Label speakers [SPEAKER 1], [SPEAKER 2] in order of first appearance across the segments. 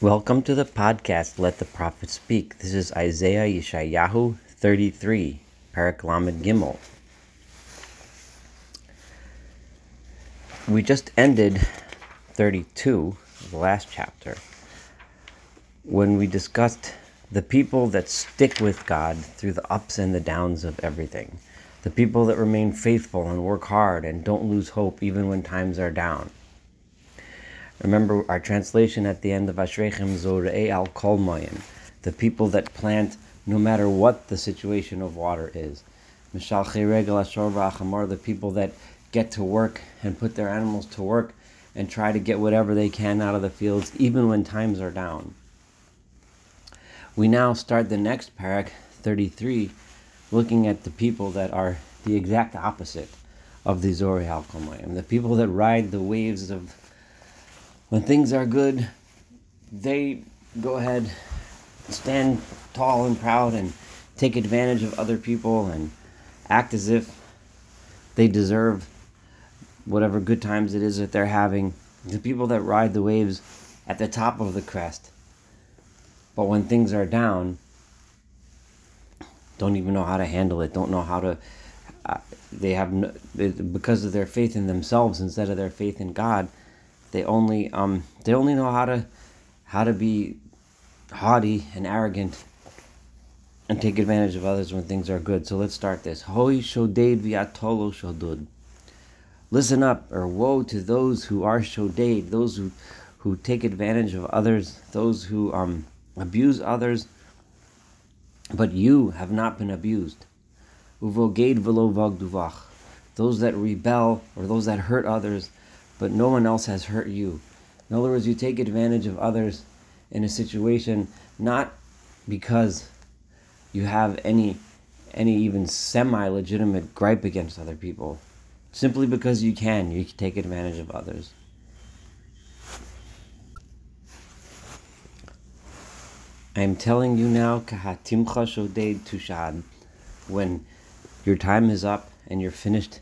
[SPEAKER 1] Welcome to the podcast, Let the Prophet Speak. This is Isaiah Yeshayahu 33, Parak Lamed Gimel. We just ended 32, the last chapter, when we discussed the people that stick with God through the ups and the downs of everything. The people that remain faithful and work hard and don't lose hope even when times are down. Remember our translation at the end of Ashrechem Zorei al Kol the people that plant no matter what the situation of water is. The people that get to work and put their animals to work and try to get whatever they can out of the fields, even when times are down. We now start the next parak, 33, looking at the people that are the exact opposite of the Zorei al the people that ride the waves of when things are good, they go ahead, stand tall and proud, and take advantage of other people and act as if they deserve whatever good times it is that they're having. The people that ride the waves at the top of the crest, but when things are down, don't even know how to handle it, don't know how to. Uh, they have no, because of their faith in themselves instead of their faith in God they only um, they only know how to how to be haughty and arrogant and take advantage of others when things are good. So let's start this. Hoi shoded viatolo shodud. Listen up, or woe to those who are shoded, those who, who take advantage of others, those who um, abuse others, but you have not been abused. Uvoged velo vagduvach. Those that rebel or those that hurt others but no one else has hurt you. In other words, you take advantage of others in a situation not because you have any any even semi-legitimate gripe against other people. Simply because you can, you can take advantage of others. I am telling you now, kahatimcha shoded tushad, when your time is up and you're finished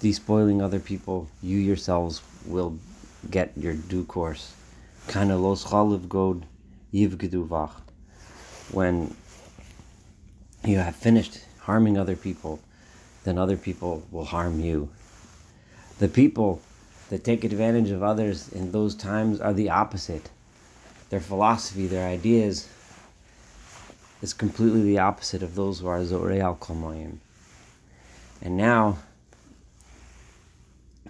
[SPEAKER 1] despoiling other people, you yourselves will get your due course. Kana los chaliv god. When you have finished harming other people, then other people will harm you. The people that take advantage of others in those times are the opposite. Their philosophy, their ideas, is completely the opposite of those who are Zorei al And now,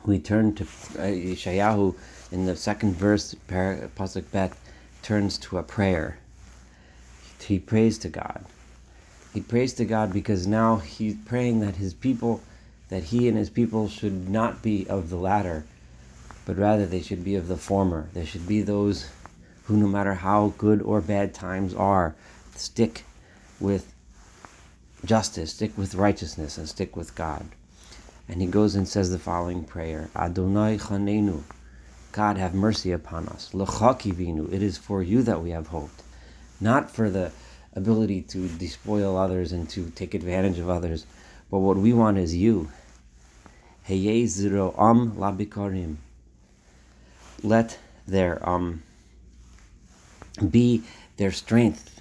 [SPEAKER 1] we turn to uh, Yeshayahu in the second verse, Pasuk Bet, turns to a prayer. He prays to God. He prays to God because now he's praying that his people, that he and his people should not be of the latter, but rather they should be of the former. They should be those who, no matter how good or bad times are, stick with justice, stick with righteousness, and stick with God. And he goes and says the following prayer Adonai chanenu, God have mercy upon us. L'chakivinu, it is for you that we have hoped, not for the ability to despoil others and to take advantage of others, but what we want is you. Am labikarim. Let their um be their strength,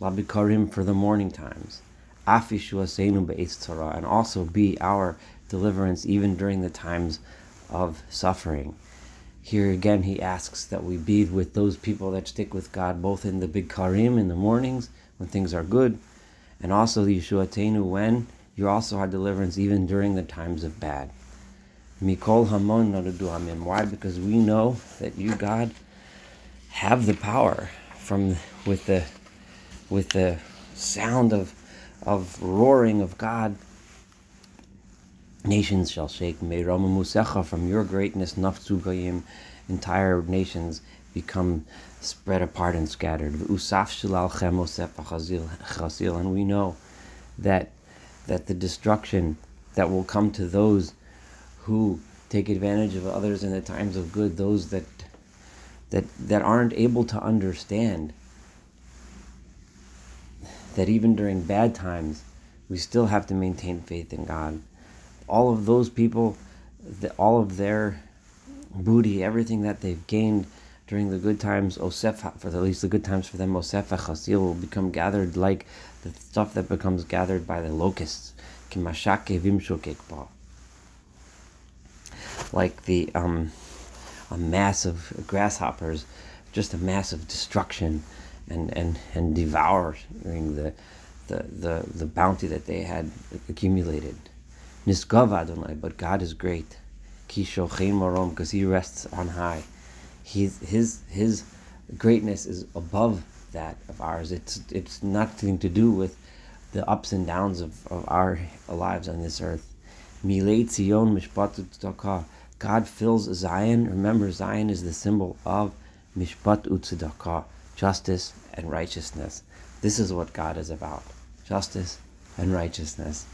[SPEAKER 1] labikarim for the morning times, afishu asenu and also be our deliverance even during the times of suffering. Here again, he asks that we be with those people that stick with God, both in the big karim in the mornings when things are good, and also the Yeshua Tenu when you also have deliverance even during the times of bad. Mikol Hamon Amin. Why? Because we know that you, God, have the power from with the with the sound of of roaring of God Nations shall shake. May Rama Musecha from your greatness, nafzu entire nations become spread apart and scattered. And we know that that the destruction that will come to those who take advantage of others in the times of good, those that that that aren't able to understand that even during bad times we still have to maintain faith in God all of those people, the, all of their booty, everything that they've gained during the good times, Osef, for at least the good times for them, Osef Chasil will become gathered like the stuff that becomes gathered by the locusts. Like the um, a mass of grasshoppers, just a mass of destruction and, and, and devouring the, the, the, the bounty that they had accumulated. Nisgav Adonai, but God is great. Because He rests on high. He's, his, his greatness is above that of ours. It's, it's nothing to do with the ups and downs of, of our lives on this earth. God fills Zion. Remember, Zion is the symbol of Mishpat Utzedakah, justice and righteousness. This is what God is about justice and righteousness.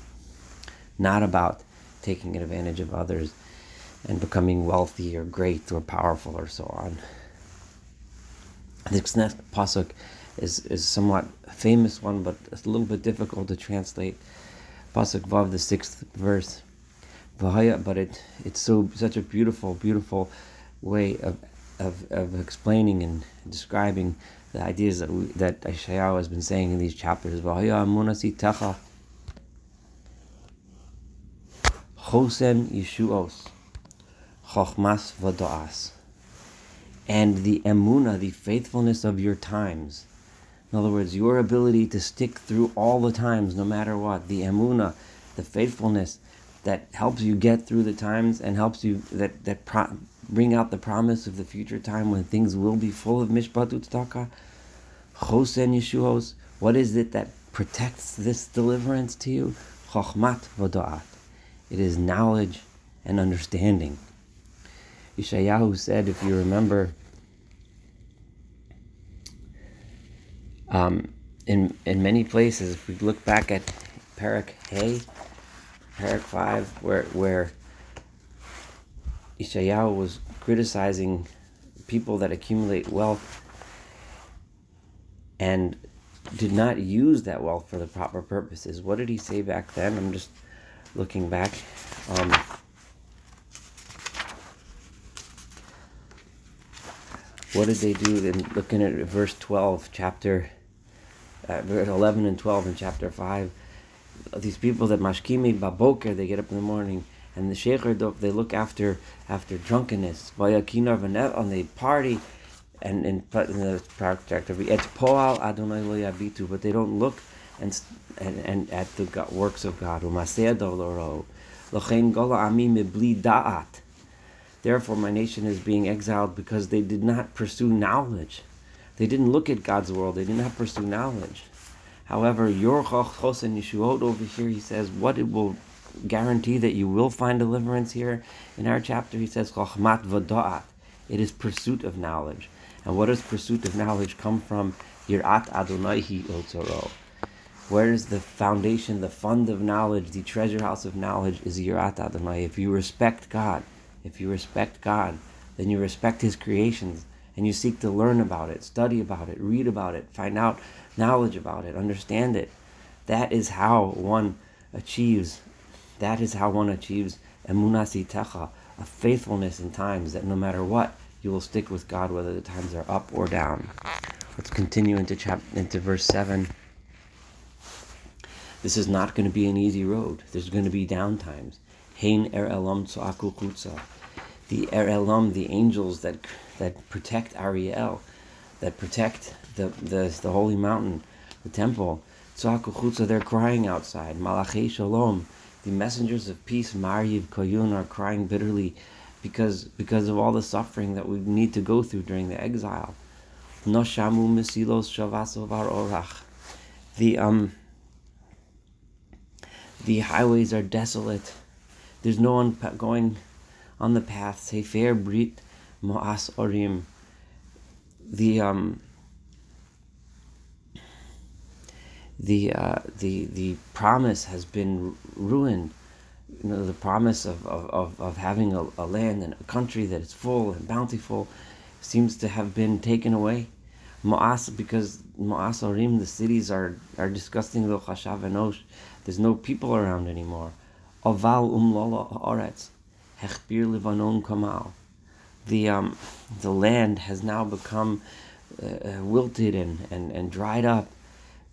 [SPEAKER 1] Not about taking advantage of others and becoming wealthy or great or powerful or so on. This next pasuk is, is somewhat famous one, but it's a little bit difficult to translate. Pasuk Vav, the sixth verse. But it it's so such a beautiful, beautiful way of of, of explaining and describing the ideas that we, that Isaiah has been saying in these chapters. Chosen Yeshuos, Chochmas Vadoas, and the emuna, the faithfulness of your times. In other words, your ability to stick through all the times, no matter what. The emuna, the faithfulness that helps you get through the times and helps you that that pro- bring out the promise of the future time when things will be full of mishpat utztaka, chosen yeshuos. What is it that protects this deliverance to you? Chochmat v'doat. It is knowledge and understanding. Yeshayahu said, if you remember, um, in in many places, if we look back at Parak Hay, Parak five, where where Ishayahu was criticizing people that accumulate wealth and did not use that wealth for the proper purposes. What did he say back then? I'm just looking back. Um, what did they do? Then looking at verse 12, chapter uh, verse 11 and 12 in chapter 5. These people that mashkimi baboker, they get up in the morning and the sheikher they look after after drunkenness and they party and in, in the project et poal adonai lo but they don't look and and, and at the God, works of God Therefore, my nation is being exiled because they did not pursue knowledge. They didn't look at God's world. They did not pursue knowledge. However, your chosen Yeshuot over here, he says, what it will guarantee that you will find deliverance here. In our chapter, he says, Chochmat v'da'at. It is pursuit of knowledge. And what does pursuit of knowledge come from? Yirat Adonaihi Otzoro. Where is the foundation, the fund of knowledge, the treasure house of knowledge is Yirat Adonai. If you respect God, if you respect God, then you respect His creations and you seek to learn about it, study about it, read about it, find out knowledge about it, understand it. That is how one achieves that is how one achieves emunasi techa, a faithfulness in times that no matter what, you will stick with God whether the times are up or down. Let's continue into chap into verse seven. This is not going to be an easy road. There's going to be down times. Er elam. The er elam, the angels that that protect Ariel, that protect the the, the holy mountain, the temple. they're crying outside. Malachei shalom the messengers of peace, Mariv Koyun, are crying bitterly because because of all the suffering that we need to go through during the exile. Noshamu misilos shavasovar orach. The um the highways are desolate. There's no one going on the path. Sefer Brit Moas Orim. The um the uh, the the promise has been ruined. You know, the promise of, of, of having a, a land and a country that is full and bountiful seems to have been taken away. Mo'as, because Mo'as Orim, the cities are, are disgusting, lo chashav enosh. There's no people around anymore. Oval umlola oretz, hechbir livanon kamal. the um, the land has now become uh, uh, wilted and, and, and dried up.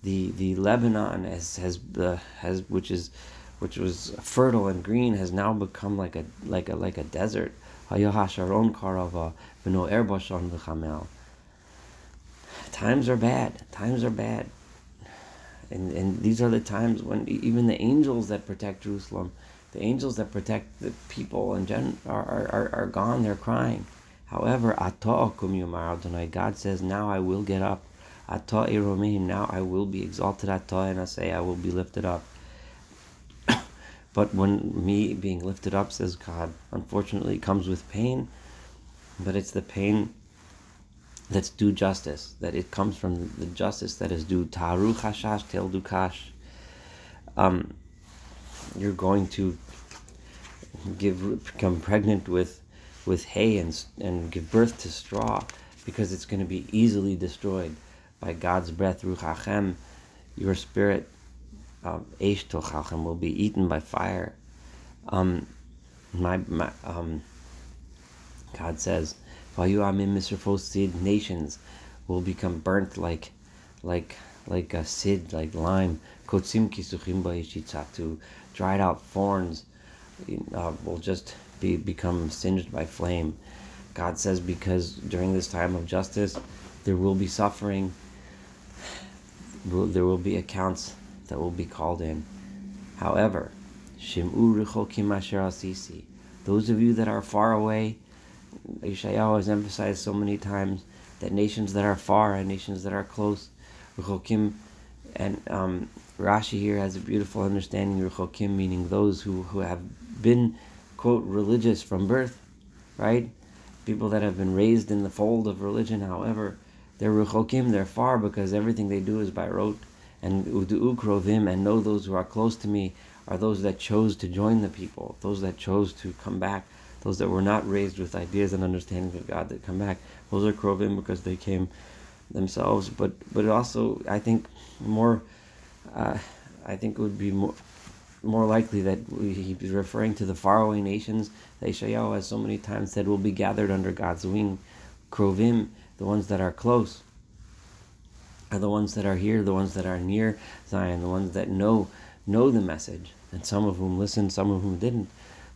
[SPEAKER 1] The the Lebanon has has uh, has which is which was fertile and green has now become like a like a like a desert. Times are bad. Times are bad. And, and these are the times when even the angels that protect Jerusalem, the angels that protect the people and gen are, are, are gone, they're crying. However, God says, now I will get up. Now I will be exalted. And I say, I will be lifted up. but when me being lifted up, says God, unfortunately comes with pain, but it's the pain that's due justice, that it comes from the justice that is due. Taru chashash tel dukash. Um, you're going to give become pregnant with with hay and and give birth to straw because it's going to be easily destroyed by God's breath ruchachem your spirit um, will be eaten by fire um my, my um God says Vayuamim Misrfosid nations will become burnt like like like a sid, like lime. Kotsim kisuchim to dried out thorns uh, will just be become singed by flame. God says because during this time of justice, there will be suffering. There will be accounts that will be called in. However, Shim'u asisi. Those of you that are far away, Yeshayahu has emphasized so many times that nations that are far and nations that are close, Rechokim, and um, Rashi here has a beautiful understanding Rechokim, meaning those who, who have been, quote, religious from birth, right? People that have been raised in the fold of religion, however, they're Rechokim, they're far because everything they do is by rote. And Udu'u Krovim, and know those who are close to me, are those that chose to join the people, those that chose to come back those that were not raised with ideas and understanding of God that come back. Those are krovim because they came themselves. But but also, I think more, uh, I think it would be more more likely that he he's referring to the faraway nations that Ishayahu has so many times said will be gathered under God's wing. Krovim, the ones that are close, are the ones that are here, the ones that are near Zion, the ones that know know the message, and some of whom listened, some of whom didn't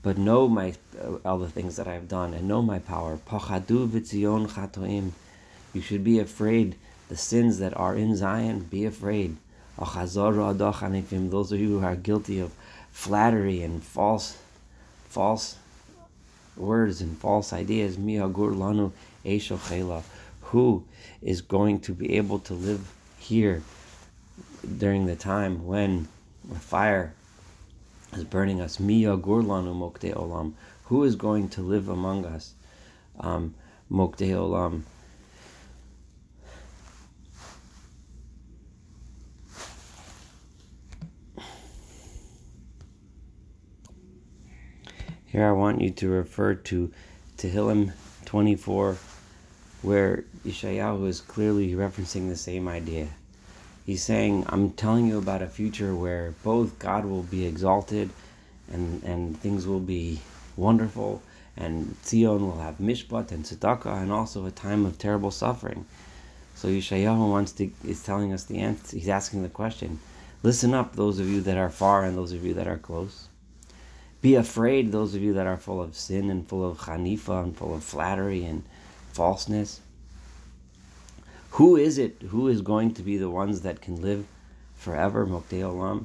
[SPEAKER 1] but know my uh, all the things that I have done and know my power. V'tzion chatoim. You should be afraid the sins that are in Zion. Be afraid. Those of you who are guilty of flattery and false, false words and false ideas. lanu Who is going to be able to live here during the time when fire is burning us. Miya gurlanu mokte olam. Who is going to live among us? Um, mokte olam. Here I want you to refer to Tehillim 24, where Yeshayahu is clearly referencing the same idea. He's saying, I'm telling you about a future where both God will be exalted and, and things will be wonderful, and Zion will have mishpat and tzedakah, and also a time of terrible suffering. So Yeshayahu wants to, is telling us the answer. He's asking the question Listen up, those of you that are far and those of you that are close. Be afraid, those of you that are full of sin and full of chanifa and full of flattery and falseness. Who is it who is going to be the ones that can live forever, Mokdei Olam,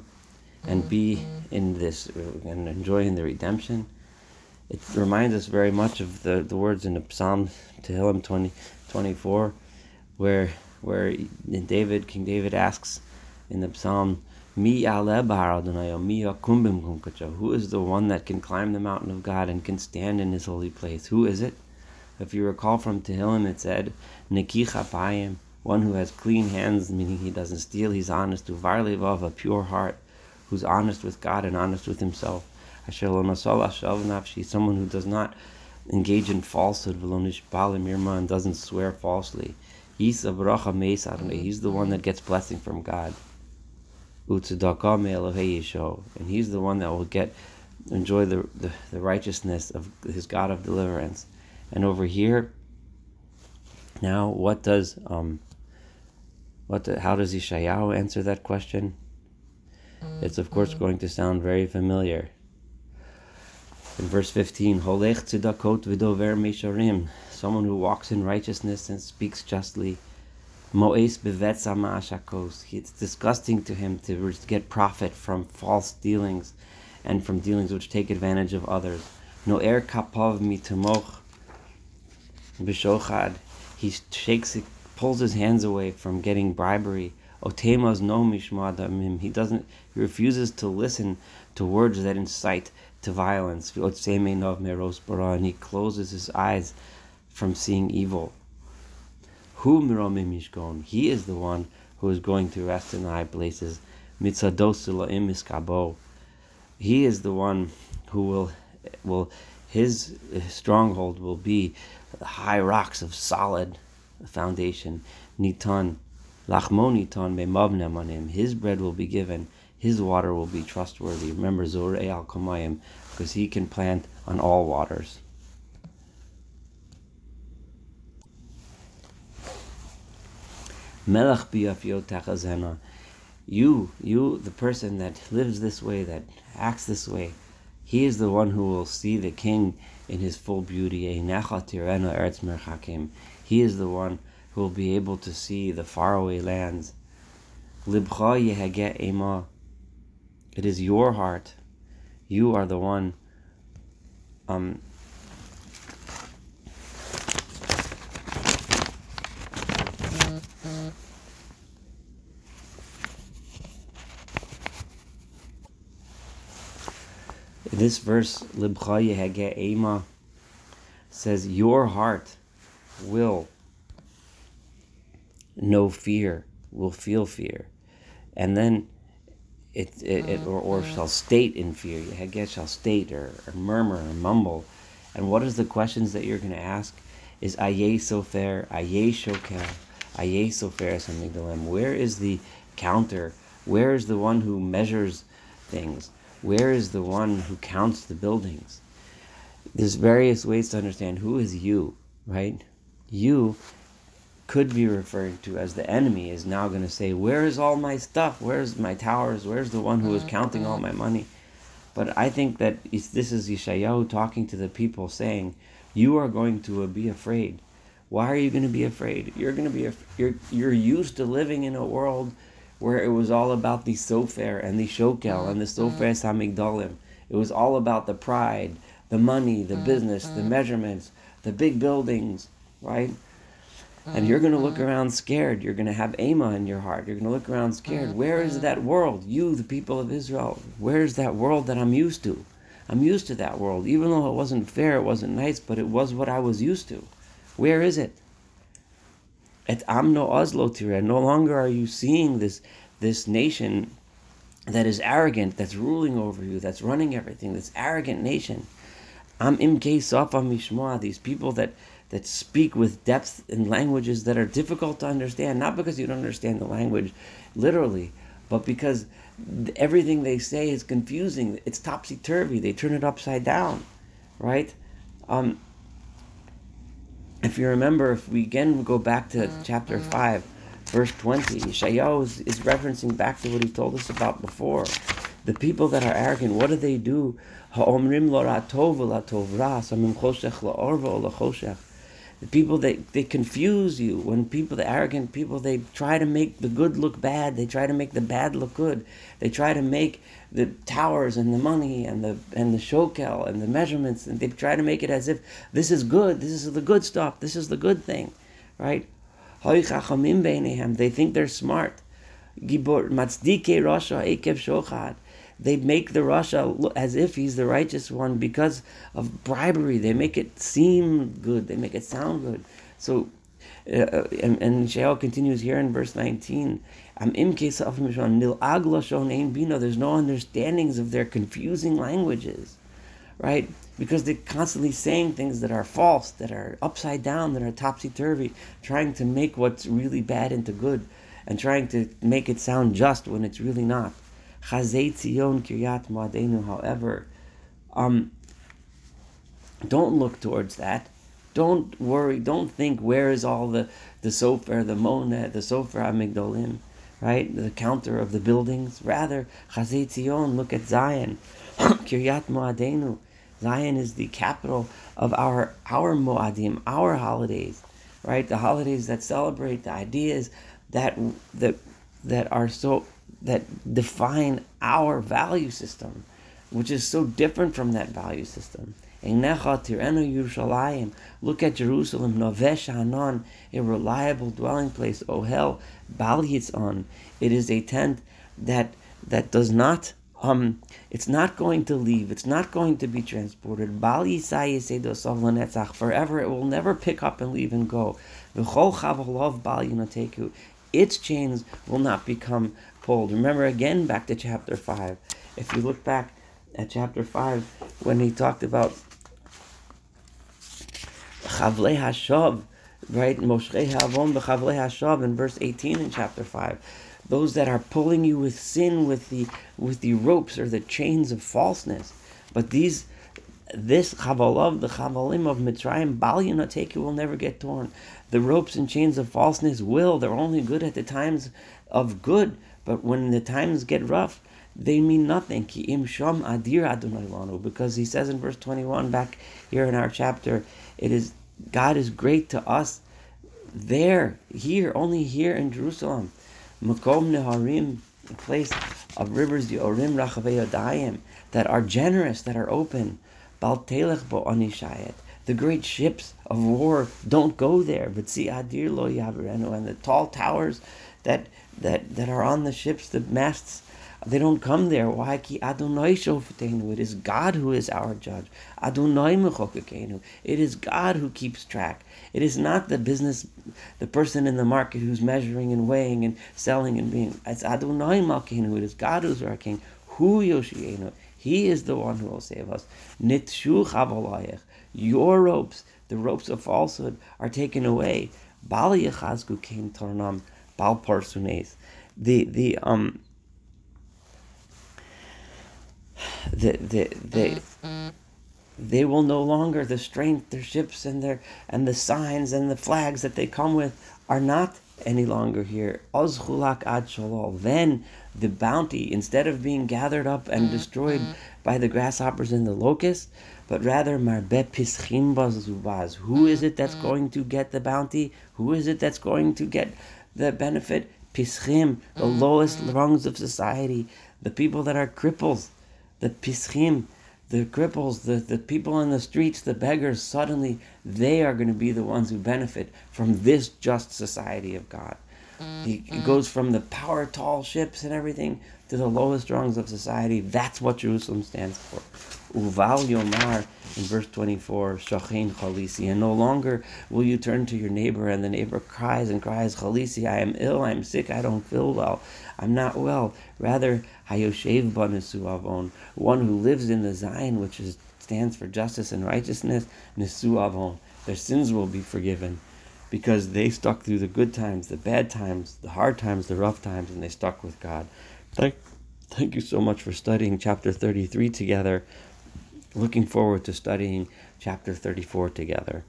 [SPEAKER 1] and be in this uh, and enjoying the redemption? It reminds us very much of the, the words in the Psalm Tehillim 20, 24, where where David, King David asks in the Psalm, Mi Who is the one that can climb the mountain of God and can stand in his holy place? Who is it? If you recall from Tehillim, it said, Neki one who has clean hands, meaning he doesn't steal, he's honest, varlevav, a pure heart, who's honest with God and honest with himself. Asher nafshi, someone who does not engage in falsehood, and doesn't swear falsely. He's the one that gets blessing from God. And he's the one that will get enjoy the, the, the righteousness of his God of deliverance And over here, now what does um, what the, how does Yeshayahu answer that question? It's of course going to sound very familiar. In verse 15, Holech tzedakot v'dover mesharim, someone who walks in righteousness and speaks justly. Mo'es ma'ashakos. It's disgusting to him to get profit from false dealings and from dealings which take advantage of others. No'er kapav mitamoch b'shochad. He shakes, pulls his hands away from getting bribery. Otemas no mishmadamim. He doesn't. He refuses to listen to words that incite to violence. And he closes his eyes from seeing evil. Who miromim He is the one who is going to rest in high places. He is the one who will will his stronghold will be high rocks of solid foundation. Nitan Lachmoniton me'mavnem on him. His bread will be given. His water will be trustworthy. Remember Zorei al Kamayim, because he can plant on all waters. Melech biafio You, you, the person that lives this way, that acts this way, he is the one who will see the king in his full beauty. He is the one who will be able to see the faraway lands. It is your heart. You are the one. Um, this verse, Libcha Yehege Ema, says, Your heart will know fear, will feel fear. And then it, it, it or, or mm-hmm. shall state in fear. Hagget shall state or, or murmur or mumble. And what is the questions that you're going to ask? Is aye sofer, aye shokel, aye sofer samigdalim? Where is the counter? Where is the one who measures things? Where is the one who counts the buildings? There's various ways to understand who is you, right? You could be referred to as the enemy is now going to say, Where is all my stuff? Where's my towers? Where's the one who is mm-hmm, counting all mm-hmm. my money? But I think that this is Yeshayahu talking to the people saying, You are going to be afraid. Why are you going to be afraid? You're going to be you're you're used to living in a world where it was all about the sofer and the shokel and the mm-hmm. sofer samigdalim. It was all about the pride, the money, the mm-hmm. business, the mm-hmm. measurements, the big buildings, right? And you're going to look mm-hmm. around scared. You're going to have Ema in your heart. You're going to look around scared. Where is that world? You, the people of Israel, where is that world that I'm used to? I'm used to that world. Even though it wasn't fair, it wasn't nice, but it was what I was used to. Where is it? At Amno Oslo Tire, no longer are you seeing this, this nation that is arrogant, that's ruling over you, that's running everything, this arrogant nation. Am Imke Safa Mishma, these people that that speak with depth in languages that are difficult to understand, not because you don't understand the language literally, but because everything they say is confusing. It's topsy turvy. They turn it upside down, right? Um, if you remember, if we again go back to mm-hmm. chapter 5, verse 20, Yeshayahu is, is referencing back to what he told us about before. The people that are arrogant, what do they do? The people that they confuse you when people, the arrogant people, they try to make the good look bad. They try to make the bad look good. They try to make the towers and the money and the and the shokel and the measurements and they try to make it as if this is good. This is the good stuff. This is the good thing, right? They think they're smart. Gibor matzdike ekev shochad they make the Rasha look as if he's the righteous one because of bribery. They make it seem good. They make it sound good. So, uh, uh and, and continues here in verse 19. There's no understandings of their confusing languages, right? Because they're constantly saying things that are false, that are upside down, that are topsy turvy, trying to make what's really bad into good, and trying to make it sound just when it's really not. Chazei Tzion Kiryat Moadenu, however, um, don't look towards that. Don't worry. Don't think where is all the the sofer, the monad, the sofer amigdolim, right? The counter of the buildings. Rather, Chazei Tzion, look at Zion, Kiryat Moadenu. Zion is the capital of our our Moadim, our holidays, right? The holidays that celebrate the ideas that that that are so that define our value system, which is so different from that value system. Look at Jerusalem, Novesh Hanan, a reliable dwelling place. Ohel, Bal Yitzon. It is a tent that that does not um, it's not going to leave. It's not going to be transported. Forever, it will never pick up and leave and go. Its chains will not become pulled. Remember again back to chapter 5. If you look back at chapter 5, when he talked about Chavle Hashav, right? Moshe Havon b'Chavle Hashav in verse 18 in chapter 5. Those that are pulling you with sin with the with the ropes or the chains of falseness. But these this Chavalav, the Chavalim of Mitzrayim, Bal Yinateku will never get torn. The ropes and chains of falseness will. They're only good at the times of good. But when the times get rough, they mean nothing. Because he says in verse 21 back here in our chapter, it is God is great to us there, here, only here in Jerusalem. Makom Neharim, a place of rivers, the Orim that are generous, that are open. Baltelech bo onishayet. The great ships of war don't go there, but see Adir lo yavirenu, and the tall towers that that that are on the ships, the masts they don't come there. Why? Adonai. It is God who is our judge. Adonai. It is God who keeps track. It is not the business, the person in the market who's measuring and weighing and selling and being. It's Adonai malkenu. It is God who's our king. Hu yoshienu. He is the one who will save us. Nitshu chavalayech. Your ropes, the ropes of falsehood, are taken away. Bal yechazku came tornam parsunes. The the um the, the, they, they will no longer the strength their ships and their and the signs and the flags that they come with are not any longer here. Ozchulak ad shalol. Then the bounty, instead of being gathered up and mm-hmm. destroyed by the grasshoppers and the locusts, but rather marbe pischim zubaz. Who is mm-hmm. it that's mm-hmm. going to get the bounty? Who is it that's going to get the benefit? Pischim, the lowest rungs of society, the people that are cripples the pischim, the cripples, the, the people in the streets, the beggars, suddenly they are going to be the ones who benefit from this just society of God. Mm-hmm. He goes from the power tall ships and everything to the lowest rungs of society. That's what Jerusalem stands for. Uval Yomar in verse 24, Shachin Chalisi. And no longer will you turn to your neighbor, and the neighbor cries and cries, Chalisi, I am ill, I am sick, I don't feel well, I'm not well. Rather, Hayoshev Banesu Avon, one who lives in the Zion, which is, stands for justice and righteousness, Nesu Avon. Their sins will be forgiven because they stuck through the good times, the bad times, the hard times, the rough times, and they stuck with God. Thank, thank you so much for studying chapter 33 together. Looking forward to studying chapter 34 together.